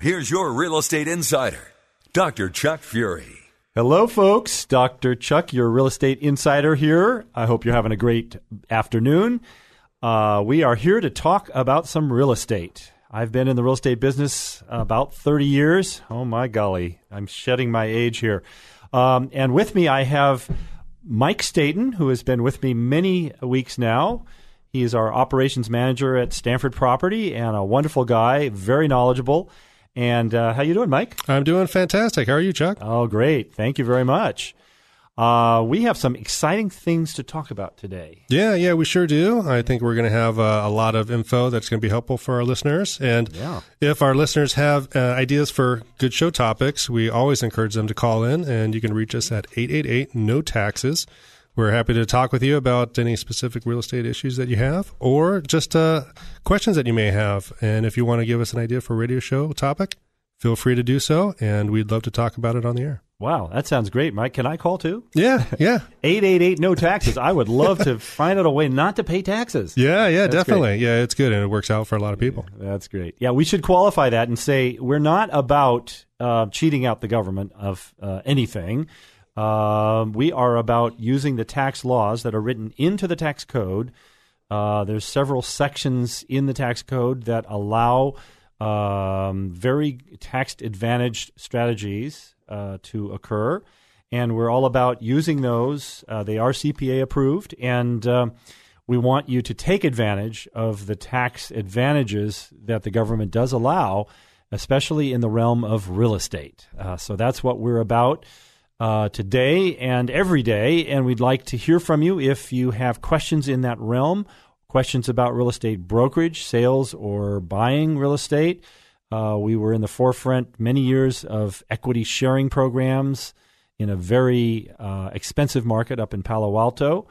here's your real estate insider, Dr. Chuck Fury. Hello, folks. Dr. Chuck, your real estate insider here. I hope you're having a great afternoon. Uh, we are here to talk about some real estate. I've been in the real estate business about 30 years. Oh, my golly. I'm shedding my age here. Um, and with me, I have Mike Staten, who has been with me many weeks now. He is our operations manager at Stanford Property and a wonderful guy, very knowledgeable. And uh, how you doing, Mike? I'm doing fantastic. How are you, Chuck? Oh, great. Thank you very much. Uh, we have some exciting things to talk about today. Yeah, yeah, we sure do. I think we're going to have uh, a lot of info that's going to be helpful for our listeners. And Yeah. if our listeners have uh, ideas for good show topics, we always encourage them to call in, and you can reach us at 888 No Taxes. We're happy to talk with you about any specific real estate issues that you have or just uh, questions that you may have. And if you want to give us an idea for a radio show topic, feel free to do so, and we'd love to talk about it on the air. Wow, that sounds great, Mike. Can I call too? Yeah, yeah. 888 no taxes. I would love to find out a way not to pay taxes. Yeah, yeah, That's definitely. Yeah, it's good and it works out for a lot of people. That's great. Yeah, we should qualify that and say we're not about uh, cheating out the government of uh, anything. Um, we are about using the tax laws that are written into the tax code. Uh, there's several sections in the tax code that allow um, very tax advantaged strategies uh, to occur, and we're all about using those. Uh, they are CPA approved, and um, we want you to take advantage of the tax advantages that the government does allow, especially in the realm of real estate. Uh, so that's what we're about uh, today and every day. And we'd like to hear from you if you have questions in that realm, questions about real estate brokerage, sales, or buying real estate. Uh, we were in the forefront many years of equity sharing programs in a very uh, expensive market up in Palo Alto.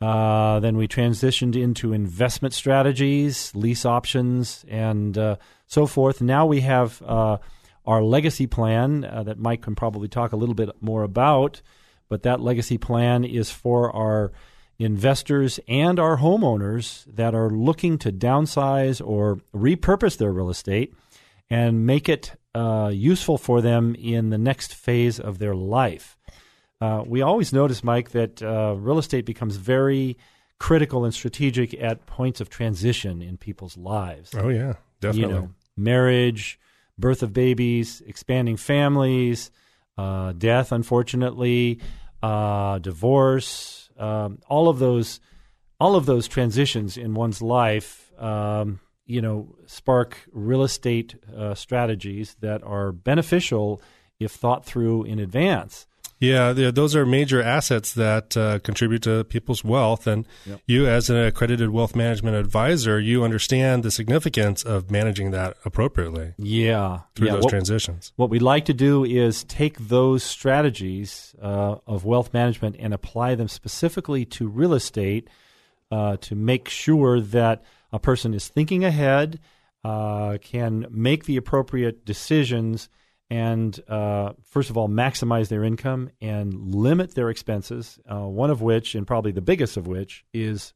Uh, then we transitioned into investment strategies, lease options, and uh, so forth. Now we have uh, our legacy plan uh, that Mike can probably talk a little bit more about. But that legacy plan is for our investors and our homeowners that are looking to downsize or repurpose their real estate and make it uh, useful for them in the next phase of their life. Uh, we always notice, Mike, that uh, real estate becomes very critical and strategic at points of transition in people's lives. Oh yeah, definitely. You know, marriage, birth of babies, expanding families, uh, death, unfortunately, uh, divorce, um, all of those, all of those transitions in one's life, um, you know, spark real estate uh, strategies that are beneficial if thought through in advance. Yeah, those are major assets that uh, contribute to people's wealth. And Yep. you, as an accredited wealth management advisor, you understand the significance of managing that appropriately Yeah, through yeah. those What- transitions. What we'd like to do is take those strategies uh, of wealth management and apply them specifically to real estate uh, to make sure that a person is thinking ahead, uh, can make the appropriate decisions, and uh, first of all, maximize their income and limit their expenses. Uh, one of which, and probably the biggest of which, is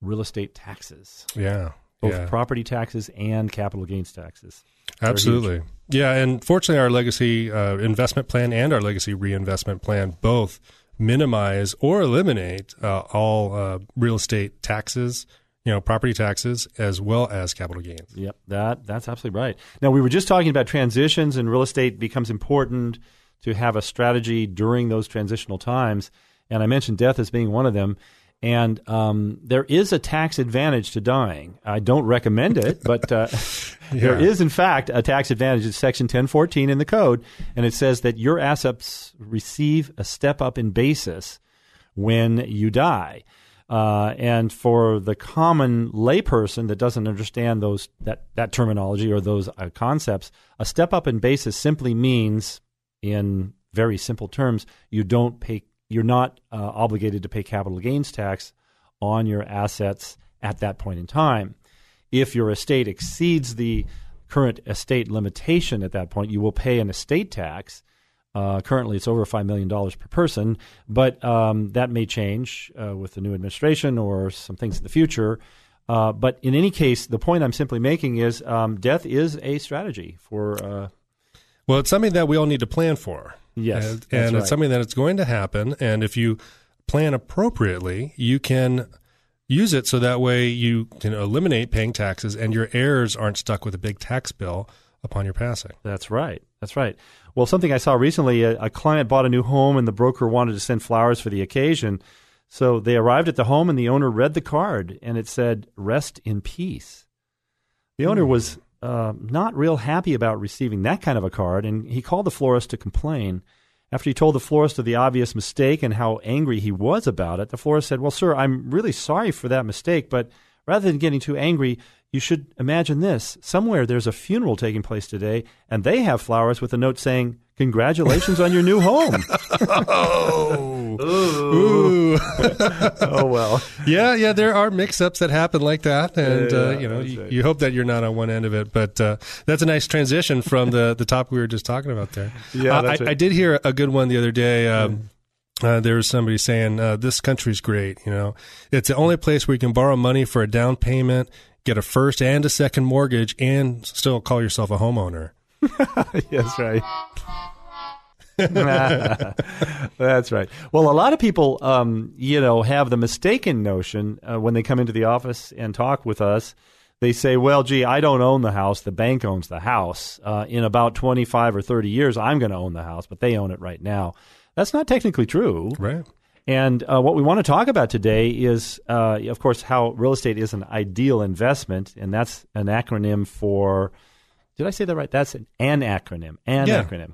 real estate taxes, Yeah, both yeah. property taxes and capital gains taxes. Absolutely. Yeah, and fortunately, our legacy uh, investment plan and our legacy reinvestment plan both minimize or eliminate uh, all uh, real estate taxes you know, property taxes as well as capital gains. Yep, that that's absolutely right. Now we were just talking about transitions, and real estate becomes important to have a strategy during those transitional times. And I mentioned death as being one of them. And um, there is a tax advantage to dying. I don't recommend it, but uh, yeah. there is, in fact, a tax advantage. It's Section 1014 in the code, and it says that your assets receive a step up in basis when you die. Uh, and for the common layperson that doesn't understand those that, that terminology or those uh, concepts, a step up in basis simply means, in very simple terms, you don't pay. You're not uh, obligated to pay capital gains tax on your assets at that point in time. If your estate exceeds the current estate limitation at that point, you will pay an estate tax uh, currently, it's over $5 million per person, but um, that may change uh, with the new administration or some things in the future. Uh, but in any case, the point I'm simply making is um, death is a strategy for. Uh, well, it's something that we all need to plan for. Yes. And, and right. it's something that it's going to happen. And if you plan appropriately, you can use it so that way you can eliminate paying taxes and your heirs aren't stuck with a big tax bill upon your passing. That's right. That's right. Well, something I saw recently a, a, client bought a new home and the broker wanted to send flowers for the occasion. So they arrived at the home and the owner read the card and it said, Rest in peace. The owner was uh, not real happy about receiving that kind of a card and he called the florist to complain. After he told the florist of the obvious mistake and how angry he was about it, the florist said, Well, sir, I'm really sorry for that mistake, but rather than getting too angry, you should imagine this. Somewhere there's a funeral taking place today, and they have flowers with a note saying, Congratulations on your new home. oh. Ooh. oh, well. Yeah, yeah, there are mix ups that happen like that. And, uh, Yeah, you know, you, right. you hope that you're not on one end of it. But uh, that's a nice transition from the, the topic we were just talking about there. Yeah, Uh, I, right. I did hear a good one the other day. Um, uh, there was somebody saying, uh, This country's great. You know, it's the only place where you can borrow money for a down payment, get a first and a second mortgage, and still call yourself a homeowner. yes, right. That's right. Well, a lot of people, um, you know, have the mistaken notion uh, when they come into the office and talk with us. They say, "Well, gee, I don't own the house. The bank owns the house. Uh, in about twenty-five or thirty years, I'm going to own the house, but they own it right now." That's not technically true. Right. And uh, what we want to talk about today is, uh, of course, how real estate is an ideal investment, and that's an acronym for. Did I say that right? That's an, an acronym. An Yeah. acronym.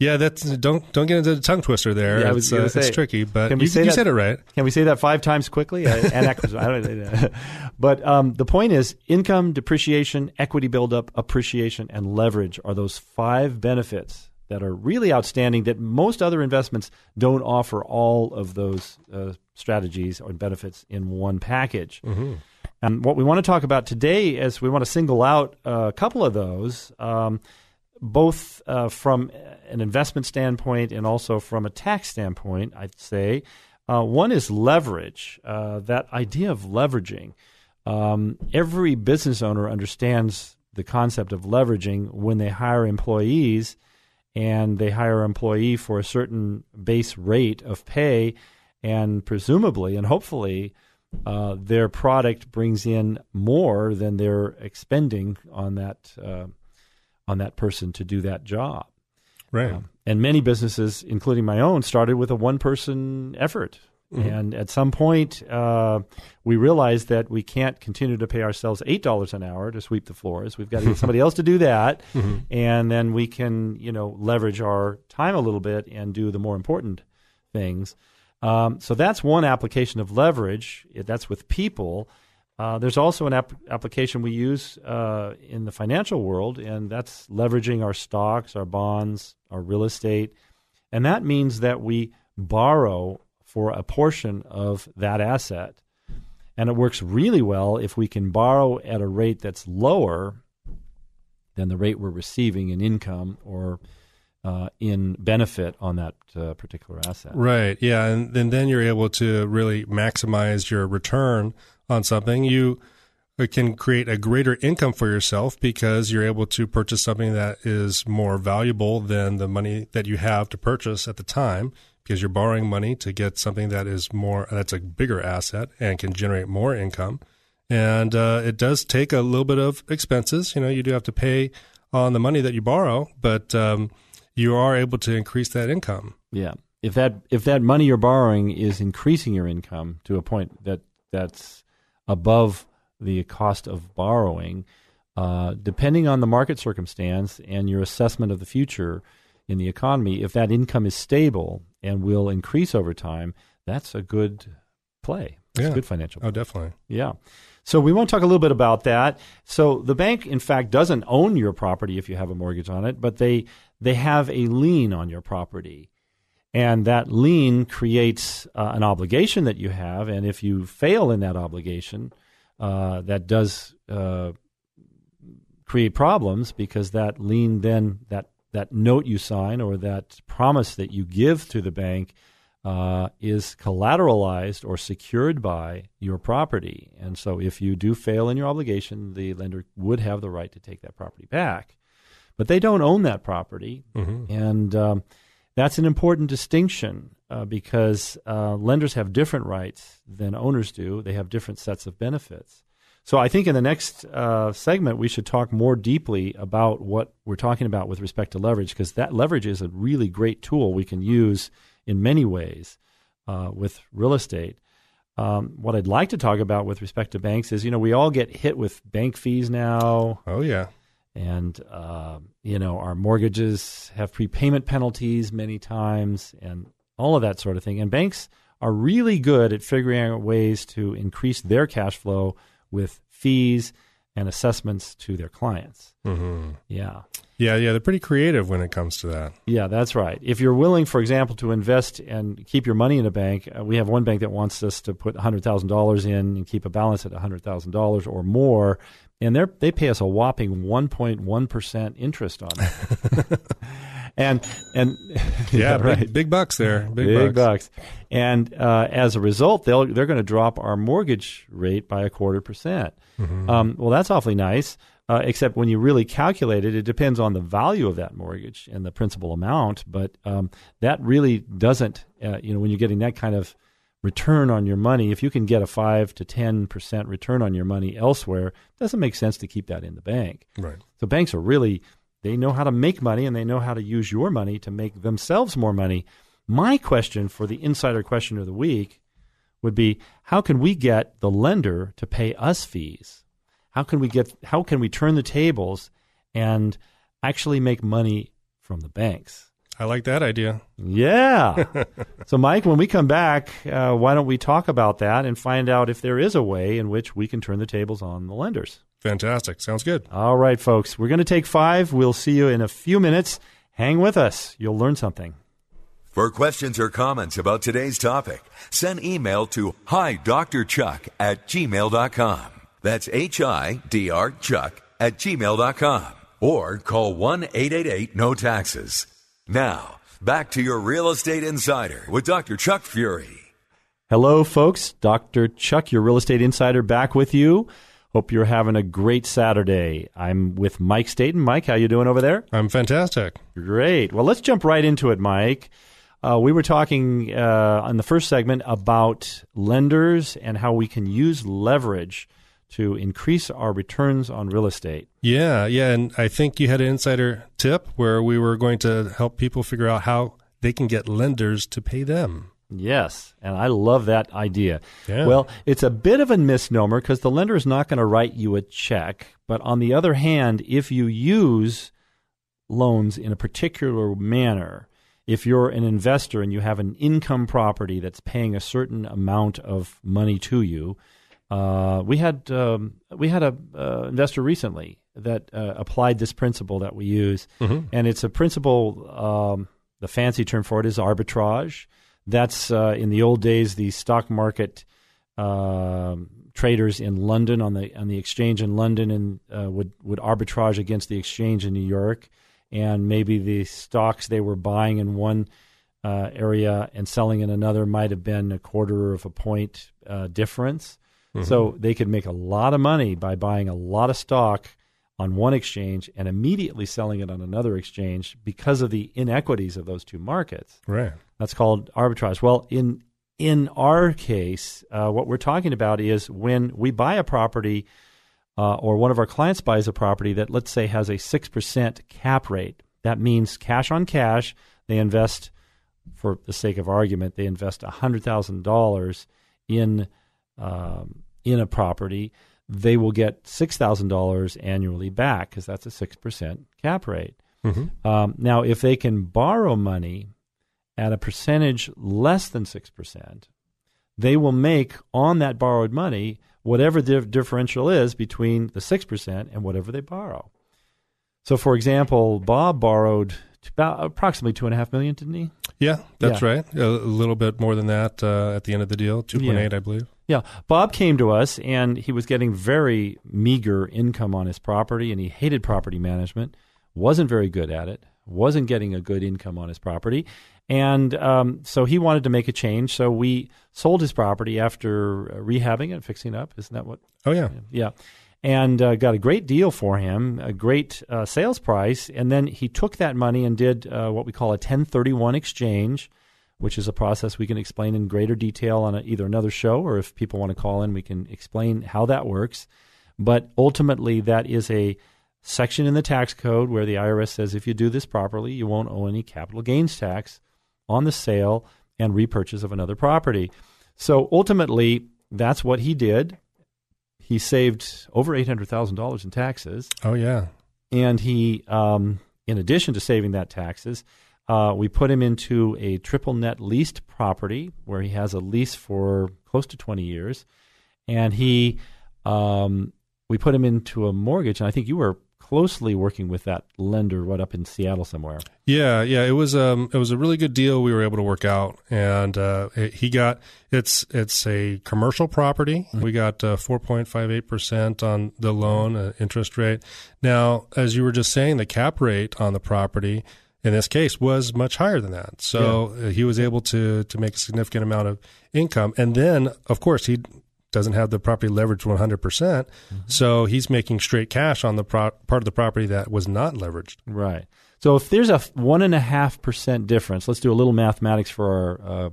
Yeah, that's don't don't get into the tongue twister there. Yeah, it's, uh, say, it's tricky, but you, you that- said it right. Can we say that five times quickly? Anachronism. I don't, but um, the point is, income, depreciation, equity buildup, appreciation, and leverage are those five benefits that are really outstanding. That most other investments don't offer all of those uh, strategies or benefits in one package. And what we want to talk about today is we want to single out a couple of those. Um, both uh, from an investment standpoint and also from a tax standpoint, I'd say. Uh, one is leverage, uh, that idea of leveraging. Um, every business owner understands the concept of leveraging when they hire employees and they hire an employee for a certain base rate of pay, and presumably and hopefully uh, their product brings in more than they're expending on that uh, on that person to do that job. Right. Um, and many businesses, including my own, started with a one person effort. And at some point, uh, we realized that we can't continue to pay ourselves eight dollars an hour to sweep the floors. We've got to get somebody else to do that, and then we can, you know, leverage our time a little bit and do the more important things. Um, so that's one application of leverage. That's with people. Uh, there's also an app- application we use uh, in the financial world, and that's leveraging our stocks, our bonds, our real estate. And that means that we borrow for a portion of that asset. And it works really well if we can borrow at a rate that's lower than the rate we're receiving in income or uh, in benefit on that uh, particular asset. Right. Yeah, and, and then you're able to really maximize your return on something. You uh, can create a greater income for yourself because you're able to purchase something that is more valuable than the money that you have to purchase at the time because you're borrowing money to get something that is more that's a bigger asset and can generate more income and uh, it does take a little bit of expenses. You know, you do have to pay on the money that you borrow, but um, you are able to increase that income. Yeah. If that if that money you're borrowing is increasing your income to a point that that's above the cost of borrowing, uh, depending on the market circumstance and your assessment of the future in the economy, if that income is stable and will increase over time, that's a good play. It's Yeah. a good financial. Oh, definitely. Yeah. So we want to talk a little bit about that. So the bank, in fact, doesn't own your property if you have a mortgage on it, but they they have a lien on your property, and that lien creates uh, an obligation that you have. And if you fail in that obligation, uh, that does uh, create problems because that lien then that that note you sign or that promise that you give to the bank uh, is collateralized or secured by your property. And so, if you do fail in your obligation, the lender would have the right to take that property back. But they don't own that property. And um, that's an important distinction uh, because uh, lenders have different rights than owners do, they have different sets of benefits. So I think in the next uh, segment we should talk more deeply about what we're talking about with respect to leverage, because that leverage is a really great tool we can use in many ways uh, with real estate. Um, what I'd like to talk about with respect to banks is, you know, we all get hit with bank fees now, Oh, yeah. and uh, you know, our mortgages have prepayment penalties many times, and all of that sort of thing. And banks are really good at figuring out ways to increase their cash flow with fees and assessments to their clients. hmm Yeah. Yeah, yeah. They're pretty creative when it comes to that. Yeah, that's right. If you're willing, for example, to invest and keep your money in a bank, uh, we have one bank that wants us to put $100,000 in and keep a balance at $100,000 or more, and they they pay us a whopping 1.1% interest on it. and and Yeah, big, right. big bucks there. Big, Big, bucks. bucks. And uh, as a result, they'll they're going to drop our mortgage rate by a quarter percent. Um, well, that's awfully nice. Uh, except when you really calculate it, it depends on the value of that mortgage and the principal amount. But um, that really doesn't, uh, you know, when you're getting that kind of return on your money, if you can get a five to ten percent return on your money elsewhere, it doesn't make sense to keep that in the bank. Right. So banks are really they know how to make money and they know how to use your money to make themselves more money. My question for the insider question of the week would be how can we get the lender to pay us fees? How can we get how can we turn the tables and actually make money from the banks? I like that idea. Yeah. so, Mike, when we come back, uh, why don't we talk about that and find out if there is a way in which we can turn the tables on the lenders? Fantastic. Sounds good. All right, folks, we're going to take five. We'll see you in a few minutes. Hang with us, you'll learn something. For questions or comments about today's topic, send email to hi Dr. Chuck at gmail.com. That's H I D R Chuck at gmail.com. Or call 1 888 No Taxes. Now, back to your Real Estate Insider with Dr. Chuck Fury. Hello, folks. Dr. Chuck, your real estate insider, back with you. Hope you're having a great Saturday. I'm with Mike Staten. Mike, how you doing over there? I'm fantastic. Great. Well, let's jump right into it, Mike. Uh, we were talking uh, on the first segment about lenders and how we can use leverage to increase our returns on real estate. Yeah, yeah. And I think you had an insider tip where we were going to help people figure out how they can get lenders to pay them. Yes, and I love that idea. Yeah. Well, it's a bit of a misnomer because the lender is not going to write you a check. But on the other hand, if you use loans in a particular manner, if you're an investor and you have an income property that's paying a certain amount of money to you, uh, we had um, we had a uh, investor recently that uh, applied this principle that we use, and it's a principle. Um, the fancy term for it is arbitrage. That's uh, in the old days the stock market um traders in London on the on the exchange in London and uh, would would arbitrage against the exchange in New York, and maybe the stocks they were buying in one uh, area and selling in another might have been a quarter of a point uh, difference. So they could make a lot of money by buying a lot of stock on one exchange and immediately selling it on another exchange because of the inequities of those two markets. Right. That's called arbitrage. Well, in in our case, uh, what we're talking about is when we buy a property uh, or one of our clients buys a property that, let's say, has a 6% cap rate. That means cash on cash, they invest, for the sake of argument, they invest $100,000 in, um, in a property. They will get $6,000 annually back because that's a 6% cap rate. Mm-hmm. Um, now, if they can borrow money at a percentage less than 6%, they will make on that borrowed money whatever the differential is between the 6% and whatever they borrow. So, for example, Bob borrowed about approximately two and a half million, didn't he? Yeah, that's Yeah. right. A, little bit more than that uh, at the end of the deal, two point eight, I believe. Yeah, Bob came to us and he was getting very meager income on his property, and he hated property management. wasn't very good at it. Wasn't getting a good income on his property, and um, so he wanted to make a change. So we sold his property after uh, rehabbing it, fixing it up. Isn't that what Oh yeah, yeah. And uh, got a great deal for him, a great uh, sales price. And then he took that money and did uh, what we call a 1031 exchange, which is a process we can explain in greater detail on a, either another show or if people want to call in, we can explain how that works. But ultimately, that is a section in the tax code where the IRS says if you do this properly, you won't owe any capital gains tax on the sale and repurchase of another property. So ultimately, that's what he did. He saved over eight hundred thousand dollars in taxes, oh yeah. and he, um, in addition to saving that taxes, uh, we put him into a triple net leased property where he has a lease for close to twenty years, and he, um, we put him into a mortgage, and I think you were closely working with that lender, what up in Seattle somewhere. Yeah, yeah, it was um it was a really good deal we were able to work out, and uh, it, he got it's it's a commercial property. We got uh, four point five eight percent on the loan uh, interest rate. Now, as you were just saying, the cap rate on the property in this case was much higher than that. So uh, he was able to to make a significant amount of income, and then of course he doesn't have the property leveraged 100%. percent So he's making straight cash on the pro- part of the property that was not leveraged. Right. So if there's a one and a half percent difference, let's do a little mathematics for our uh,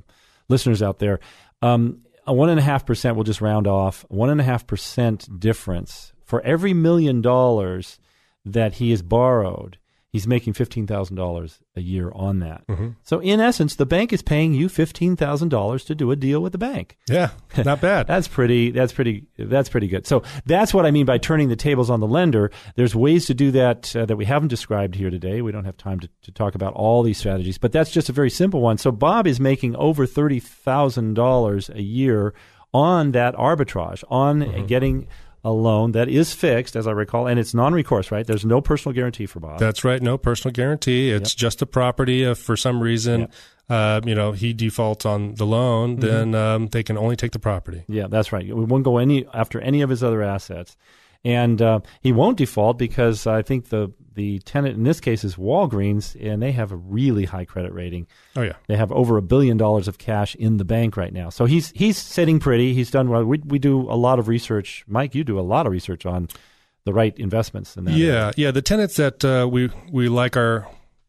listeners out there. Um, a one and a half percent, we'll just round off. One and a half percent difference for every million dollars that he has borrowed. He's making fifteen thousand dollars a year on that. So in essence, the bank is paying you fifteen thousand dollars to do a deal with the bank. Yeah, not bad. That's pretty. That's pretty. That's pretty good. So that's what I mean by turning the tables on the lender. There's ways to do that uh, that we haven't described here today. We don't have time to, to talk about all these strategies, but that's just a very simple one. So Bob is making over thirty thousand dollars a year on that arbitrage, on getting a loan that is fixed, as I recall, and it's non-recourse. Right? There's no personal guarantee for Bob. That's right. No personal guarantee. It's just a property. If for some reason, uh, you know, he defaults on the loan, then um, they can only take the property. Yeah, that's right. We won't go any after any of his other assets, and uh, he won't default because I think the the tenant in this case is Walgreens, and they have a really high credit rating. Oh yeah. They have over a billion dollars of cash in the bank right now. So he's he's sitting pretty. He's done well. We we do a lot of research. Mike, you do a lot of research on the right investments in that. Yeah, area. yeah. The tenants that uh, we we like our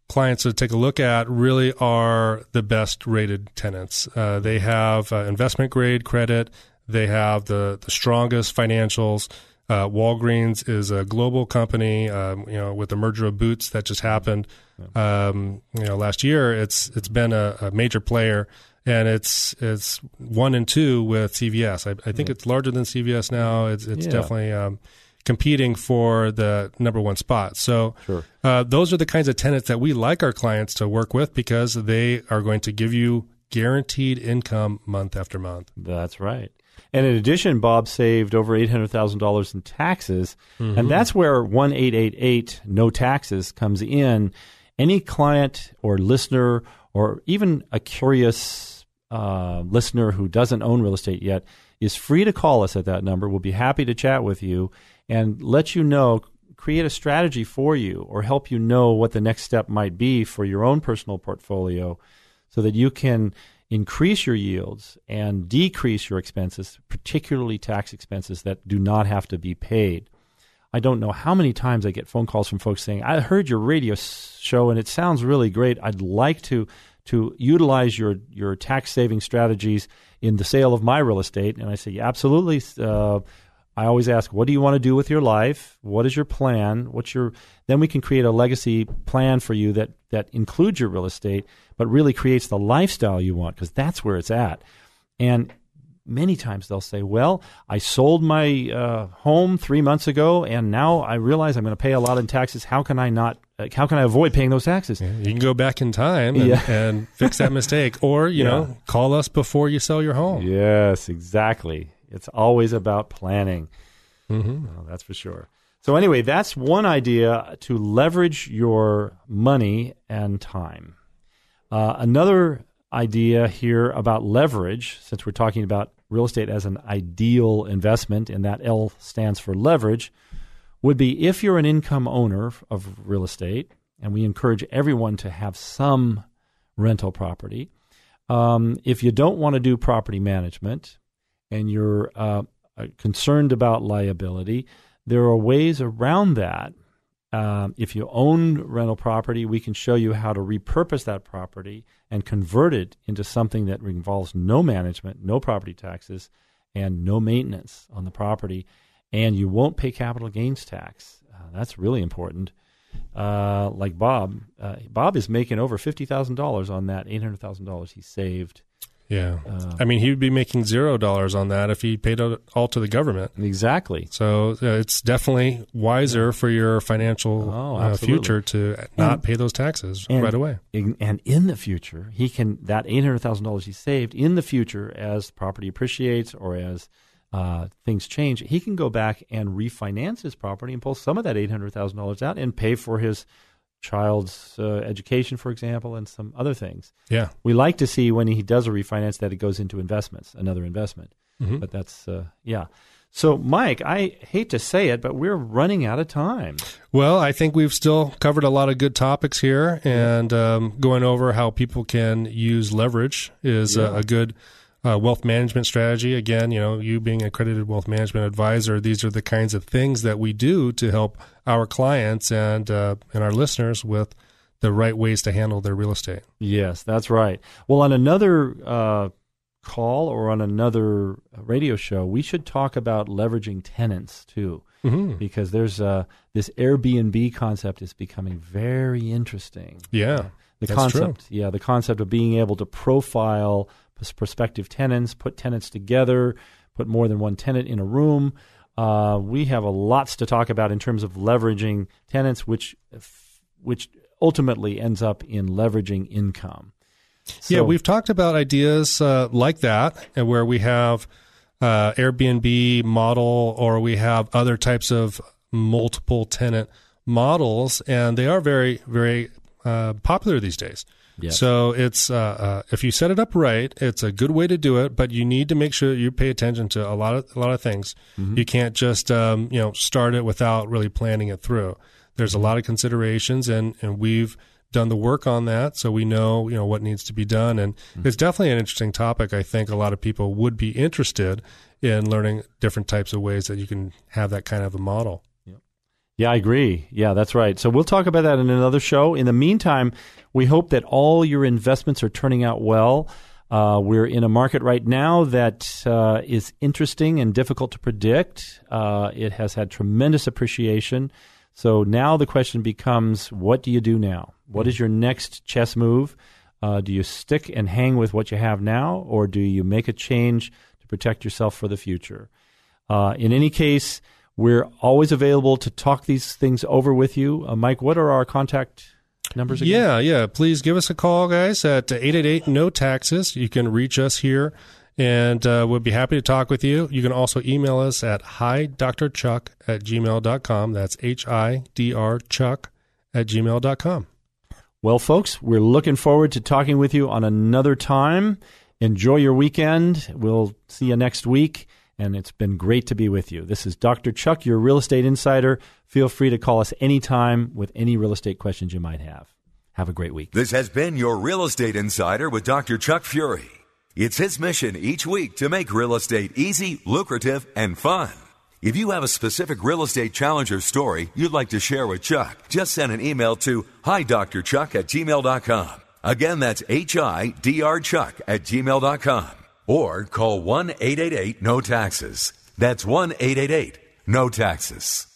clients to take a look at really are the best rated tenants. Uh, they have uh, investment grade credit. They have the the strongest financials. Uh, Walgreens is a global company. Um, you know, with the merger of Boots that just happened, um, you know, last year, it's it's been a, a major player, and it's it's one and two with CVS. I, I think it's larger than CVS now. It's it's Yeah. definitely um, competing for the number one spot. So Sure. uh, those are the kinds of tenants that we like our clients to work with because they are going to give you guaranteed income month after month. That's right. And in addition, Bob saved over eight hundred thousand dollars in taxes, and that's where one eight eight eight no taxes comes in. Any client or listener, or even a curious uh, listener who doesn't own real estate yet, is free to call us at that number. We'll be happy to chat with you and let you know, create a strategy for you, or help you know what the next step might be for your own personal portfolio, so that you can increase your yields and decrease your expenses, particularly tax expenses that do not have to be paid. I don't know how many times I get phone calls from folks saying, I heard your radio show and it sounds really great. I'd like to to utilize your your tax saving strategies in the sale of my real estate? And I say, yeah, absolutely. Uh, I always ask, what do you want to do with your life? What is your plan? What's your then we can create a legacy plan for you that that includes your real estate, but really creates the lifestyle you want because that's where it's at. And many times they'll say, "Well, I sold my uh, home three months ago, and now I realize I'm going to pay a lot in taxes. How can I not? Uh, how can I avoid paying those taxes?" Yeah, you can go back in time and, yeah. and fix that mistake, or you yeah. know, call us before you sell your home. Yes, exactly. It's always about planning. Mm-hmm. Oh, that's for sure. So anyway, that's one idea to leverage your money and time. Uh, another idea here about leverage, since we're talking about real estate as an ideal investment, and that L stands for leverage, would be if you're an income owner of real estate, and we encourage everyone to have some rental property. Um, if you don't want to do property management and you're uh, uh, concerned about liability, there are ways around that. Um, if you own rental property, we can show you how to repurpose that property and convert it into something that involves no management, no property taxes, and no maintenance on the property. And you won't pay capital gains tax. Uh, that's really important. Uh, like Bob, uh, Bob is making over fifty thousand dollars on that eight hundred thousand dollars he saved yeah. Uh, I mean, he would be making zero dollars on that if he paid it all to the government. Exactly. So uh, it's definitely wiser for your financial oh, uh, future to not and, pay those taxes and, right away. And in the future, he can that eight hundred thousand dollars he saved in the future as property appreciates or as uh, things change, he can go back and refinance his property and pull some of that eight hundred thousand dollars out and pay for his child's uh, education, for example, and some other things. Yeah, we like to see when he does a refinance that it goes into investments, another investment. Mm-hmm. But that's uh, yeah. So, Mike, I hate to say it, but we're running out of time. Well, I think we've still covered a lot of good topics here, and um, going over how people can use leverage is yeah. a, a, good uh, wealth management strategy. Again, you know, you being an accredited wealth management advisor, these are the kinds of things that we do to help our clients and uh, and our listeners with the right ways to handle their real estate. Yes, that's right. Well, on another uh, call or on another radio show, we should talk about leveraging tenants too, mm-hmm. because there's uh, this Airbnb concept is becoming very interesting. Yeah, the concept. True. Yeah, the concept of being able to profile prospective tenants, put tenants together, put more than one tenant in a room. Uh, we have a lots to talk about in terms of leveraging tenants, which which ultimately ends up in leveraging income. So, yeah, we've talked about ideas uh, like that, and where we have uh, Airbnb model, or we have other types of multiple tenant models, and they are very, very uh, popular these days. Yes. So it's uh, uh, if you set it up right, it's a good way to do it. But you need to make sure you pay attention to a lot of a lot of things. Mm-hmm. You can't just um, you know start it without really planning it through. There's a mm-hmm. lot of considerations, and and we've done the work on that, so we know you know what needs to be done. And mm-hmm. it's definitely an interesting topic. I think a lot of people would be interested in learning different types of ways that you can have that kind of a model. Yeah, I agree. Yeah, that's right. So we'll talk about that in another show. In the meantime, we hope that all your investments are turning out well. Uh, we're in a market right now that uh, is interesting and difficult to predict. Uh, it has had tremendous appreciation. So now the question becomes what do you do now? What is your next chess move? Uh, do you stick and hang with what you have now, or do you make a change to protect yourself for the future? Uh, in any case, we're always available to talk these things over with you. Uh, Mike, what are our contact numbers again? Yeah, yeah. Please give us a call, guys, at 888 No Taxes. You can reach us here and uh, we'll be happy to talk with you. You can also email us at hi dr chuck at gmail.com. That's H I D R Chuck at gmail.com. Well, folks, we're looking forward to talking with you on another time. Enjoy your weekend. We'll see you next week and it's been great to be with you. This is Dr. Chuck, your real estate insider. Feel free to call us anytime with any real estate questions you might have. Have a great week. This has been your Real Estate Insider with Dr. Chuck Fury. It's his mission each week to make real estate easy, lucrative, and fun. If you have a specific real estate challenge or story you'd like to share with Chuck, just send an email to hi, Dr. Chuck at gmail.com. Again, that's H-I-D-R Chuck at gmail.com. Or call 1-888-NO-TAXES. That's 1-888-NO-TAXES.